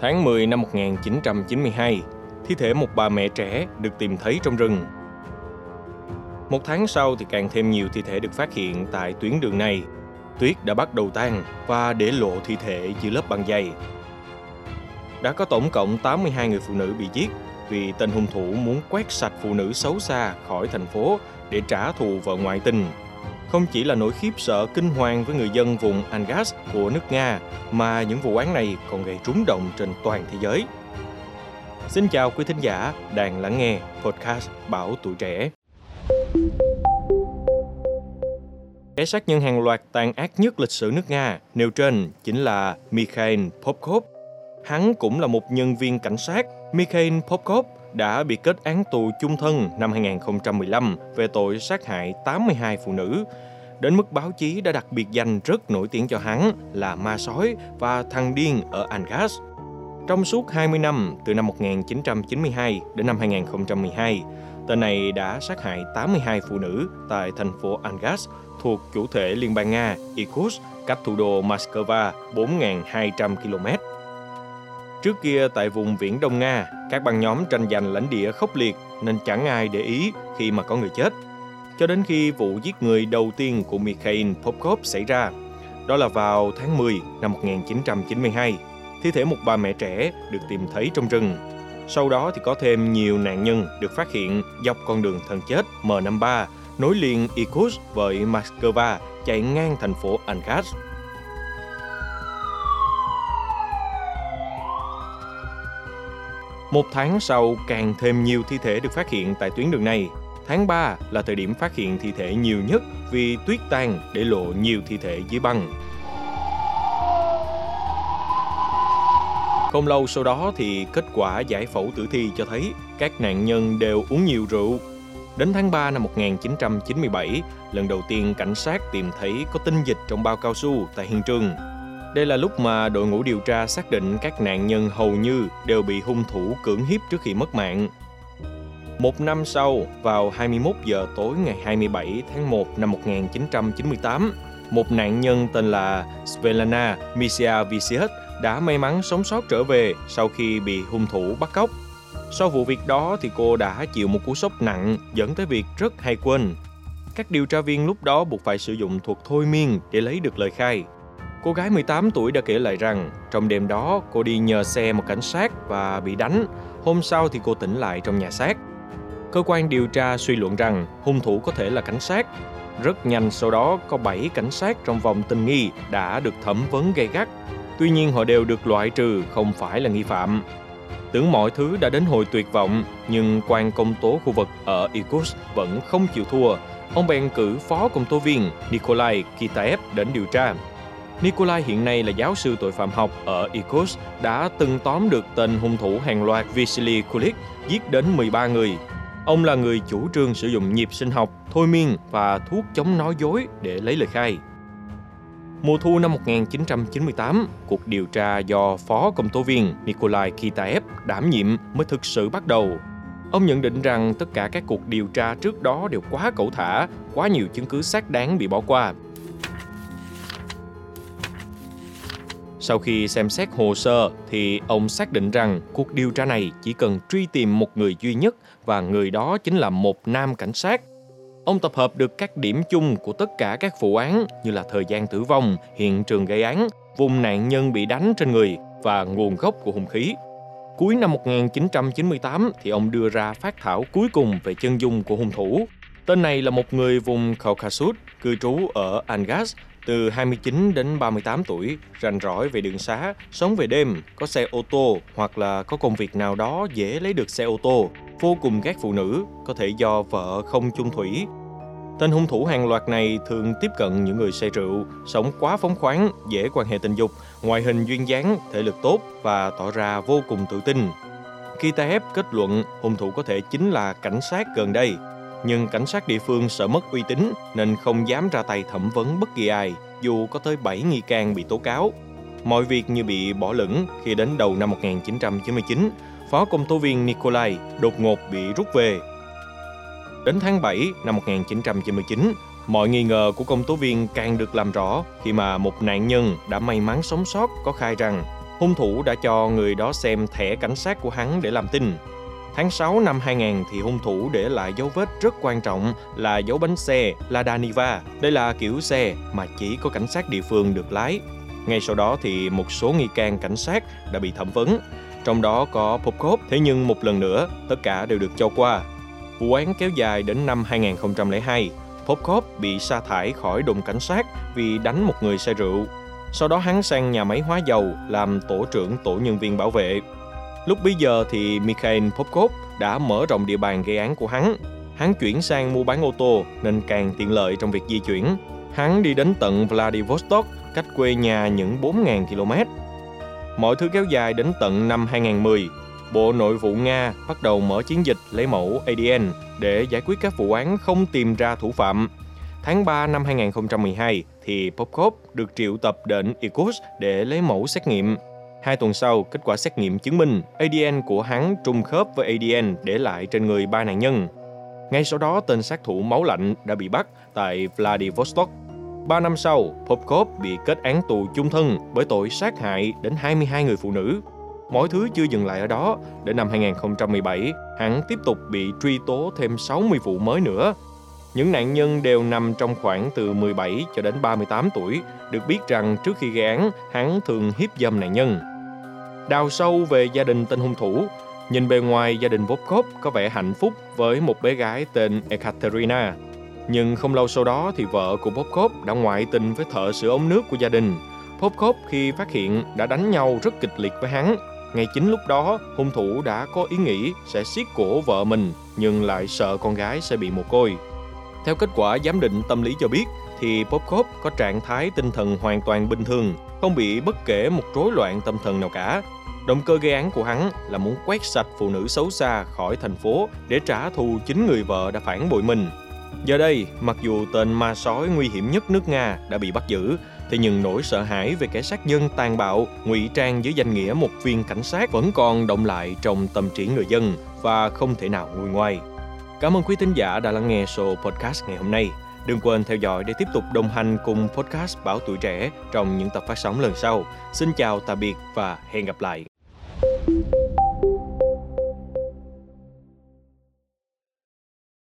Tháng 10 năm 1992, thi thể một bà mẹ trẻ được tìm thấy trong rừng. Một tháng sau thì càng thêm nhiều thi thể được phát hiện tại tuyến đường này. Tuyết đã bắt đầu tan và để lộ thi thể dưới lớp băng dày. Đã có tổng cộng 82 người phụ nữ bị giết vì tên hung thủ muốn quét sạch phụ nữ xấu xa khỏi thành phố để trả thù vợ ngoại tình không chỉ là nỗi khiếp sợ kinh hoàng với người dân vùng Angas của nước Nga, mà những vụ án này còn gây rúng động trên toàn thế giới. Xin chào quý thính giả đang lắng nghe podcast Bảo Tuổi Trẻ. Kẻ sát nhân hàng loạt tàn ác nhất lịch sử nước Nga nêu trên chính là Mikhail Popkov. Hắn cũng là một nhân viên cảnh sát. Mikhail Popkov đã bị kết án tù chung thân năm 2015 về tội sát hại 82 phụ nữ. Đến mức báo chí đã đặc biệt danh rất nổi tiếng cho hắn là ma sói và thằng điên ở Angas. Trong suốt 20 năm, từ năm 1992 đến năm 2012, tên này đã sát hại 82 phụ nữ tại thành phố Angas thuộc chủ thể Liên bang Nga, Irkutsk, cách thủ đô Moscow 4.200 km. Trước kia tại vùng viễn Đông Nga, các băng nhóm tranh giành lãnh địa khốc liệt nên chẳng ai để ý khi mà có người chết. Cho đến khi vụ giết người đầu tiên của Mikhail Popkov xảy ra, đó là vào tháng 10 năm 1992, thi thể một bà mẹ trẻ được tìm thấy trong rừng. Sau đó thì có thêm nhiều nạn nhân được phát hiện dọc con đường thần chết M53 nối liền Irkutsk với Moscow chạy ngang thành phố Angas. Một tháng sau, càng thêm nhiều thi thể được phát hiện tại tuyến đường này. Tháng 3 là thời điểm phát hiện thi thể nhiều nhất vì tuyết tan để lộ nhiều thi thể dưới băng. Không lâu sau đó thì kết quả giải phẫu tử thi cho thấy các nạn nhân đều uống nhiều rượu. Đến tháng 3 năm 1997, lần đầu tiên cảnh sát tìm thấy có tinh dịch trong bao cao su tại hiện trường. Đây là lúc mà đội ngũ điều tra xác định các nạn nhân hầu như đều bị hung thủ cưỡng hiếp trước khi mất mạng. Một năm sau, vào 21 giờ tối ngày 27 tháng 1 năm 1998, một nạn nhân tên là Svelana Misia đã may mắn sống sót trở về sau khi bị hung thủ bắt cóc. Sau vụ việc đó thì cô đã chịu một cú sốc nặng dẫn tới việc rất hay quên. Các điều tra viên lúc đó buộc phải sử dụng thuật thôi miên để lấy được lời khai. Cô gái 18 tuổi đã kể lại rằng trong đêm đó cô đi nhờ xe một cảnh sát và bị đánh. Hôm sau thì cô tỉnh lại trong nhà xác. Cơ quan điều tra suy luận rằng hung thủ có thể là cảnh sát. Rất nhanh sau đó có 7 cảnh sát trong vòng tình nghi đã được thẩm vấn gay gắt. Tuy nhiên họ đều được loại trừ không phải là nghi phạm. Tưởng mọi thứ đã đến hồi tuyệt vọng, nhưng quan công tố khu vực ở Irkutsk vẫn không chịu thua. Ông bèn cử phó công tố viên Nikolai Kitaev đến điều tra. Nikolai hiện nay là giáo sư tội phạm học ở Irkutsk đã từng tóm được tên hung thủ hàng loạt Vasily Kulik giết đến 13 người. Ông là người chủ trương sử dụng nhịp sinh học, thôi miên và thuốc chống nói dối để lấy lời khai. Mùa thu năm 1998, cuộc điều tra do Phó Công tố viên Nikolai Kitaev đảm nhiệm mới thực sự bắt đầu. Ông nhận định rằng tất cả các cuộc điều tra trước đó đều quá cẩu thả, quá nhiều chứng cứ xác đáng bị bỏ qua Sau khi xem xét hồ sơ thì ông xác định rằng cuộc điều tra này chỉ cần truy tìm một người duy nhất và người đó chính là một nam cảnh sát. Ông tập hợp được các điểm chung của tất cả các vụ án như là thời gian tử vong, hiện trường gây án, vùng nạn nhân bị đánh trên người và nguồn gốc của hung khí. Cuối năm 1998 thì ông đưa ra phát thảo cuối cùng về chân dung của hung thủ. Tên này là một người vùng Caucasus, cư trú ở Angas từ 29 đến 38 tuổi, rành rõi về đường xá, sống về đêm, có xe ô tô hoặc là có công việc nào đó dễ lấy được xe ô tô, vô cùng ghét phụ nữ, có thể do vợ không chung thủy. Tên hung thủ hàng loạt này thường tiếp cận những người say rượu, sống quá phóng khoáng, dễ quan hệ tình dục, ngoại hình duyên dáng, thể lực tốt và tỏ ra vô cùng tự tin. Kitaev kết luận hung thủ có thể chính là cảnh sát gần đây, nhưng cảnh sát địa phương sợ mất uy tín nên không dám ra tay thẩm vấn bất kỳ ai, dù có tới 7 nghi can bị tố cáo. Mọi việc như bị bỏ lửng khi đến đầu năm 1999, phó công tố viên Nikolai đột ngột bị rút về. Đến tháng 7 năm 1999, mọi nghi ngờ của công tố viên càng được làm rõ khi mà một nạn nhân đã may mắn sống sót có khai rằng Hung thủ đã cho người đó xem thẻ cảnh sát của hắn để làm tin. Tháng 6 năm 2000 thì hung thủ để lại dấu vết rất quan trọng là dấu bánh xe Lada Niva. Đây là kiểu xe mà chỉ có cảnh sát địa phương được lái. Ngay sau đó thì một số nghi can cảnh sát đã bị thẩm vấn, trong đó có Popkov. Thế nhưng một lần nữa, tất cả đều được cho qua. Vụ án kéo dài đến năm 2002. Popkov bị sa thải khỏi đồn cảnh sát vì đánh một người say rượu. Sau đó hắn sang nhà máy hóa dầu làm tổ trưởng tổ nhân viên bảo vệ. Lúc bấy giờ thì Mikhail Popkov đã mở rộng địa bàn gây án của hắn. Hắn chuyển sang mua bán ô tô nên càng tiện lợi trong việc di chuyển. Hắn đi đến tận Vladivostok, cách quê nhà những 4.000 km. Mọi thứ kéo dài đến tận năm 2010. Bộ Nội vụ Nga bắt đầu mở chiến dịch lấy mẫu ADN để giải quyết các vụ án không tìm ra thủ phạm. Tháng 3 năm 2012 thì Popkov được triệu tập đến Irkutsk để lấy mẫu xét nghiệm. Hai tuần sau, kết quả xét nghiệm chứng minh ADN của hắn trùng khớp với ADN để lại trên người ba nạn nhân. Ngay sau đó, tên sát thủ máu lạnh đã bị bắt tại Vladivostok. Ba năm sau, Popkov bị kết án tù chung thân bởi tội sát hại đến 22 người phụ nữ. Mọi thứ chưa dừng lại ở đó, đến năm 2017, hắn tiếp tục bị truy tố thêm 60 vụ mới nữa. Những nạn nhân đều nằm trong khoảng từ 17 cho đến 38 tuổi, được biết rằng trước khi gây án, hắn thường hiếp dâm nạn nhân. Đào sâu về gia đình tên hung thủ, nhìn bề ngoài gia đình Volkov có vẻ hạnh phúc với một bé gái tên Ekaterina. Nhưng không lâu sau đó thì vợ của Popkov đã ngoại tình với thợ sửa ống nước của gia đình. Popkov khi phát hiện đã đánh nhau rất kịch liệt với hắn. Ngay chính lúc đó, hung thủ đã có ý nghĩ sẽ siết cổ vợ mình nhưng lại sợ con gái sẽ bị mồ côi. Theo kết quả giám định tâm lý cho biết, thì Popkov có trạng thái tinh thần hoàn toàn bình thường, không bị bất kể một rối loạn tâm thần nào cả. Động cơ gây án của hắn là muốn quét sạch phụ nữ xấu xa khỏi thành phố để trả thù chính người vợ đã phản bội mình. Giờ đây, mặc dù tên ma sói nguy hiểm nhất nước Nga đã bị bắt giữ, thì nhưng nỗi sợ hãi về kẻ sát nhân tàn bạo, ngụy trang dưới danh nghĩa một viên cảnh sát vẫn còn động lại trong tâm trí người dân và không thể nào nguôi ngoai. Cảm ơn quý thính giả đã lắng nghe show podcast ngày hôm nay. Đừng quên theo dõi để tiếp tục đồng hành cùng podcast bảo Tuổi Trẻ trong những tập phát sóng lần sau. Xin chào, tạm biệt và hẹn gặp lại.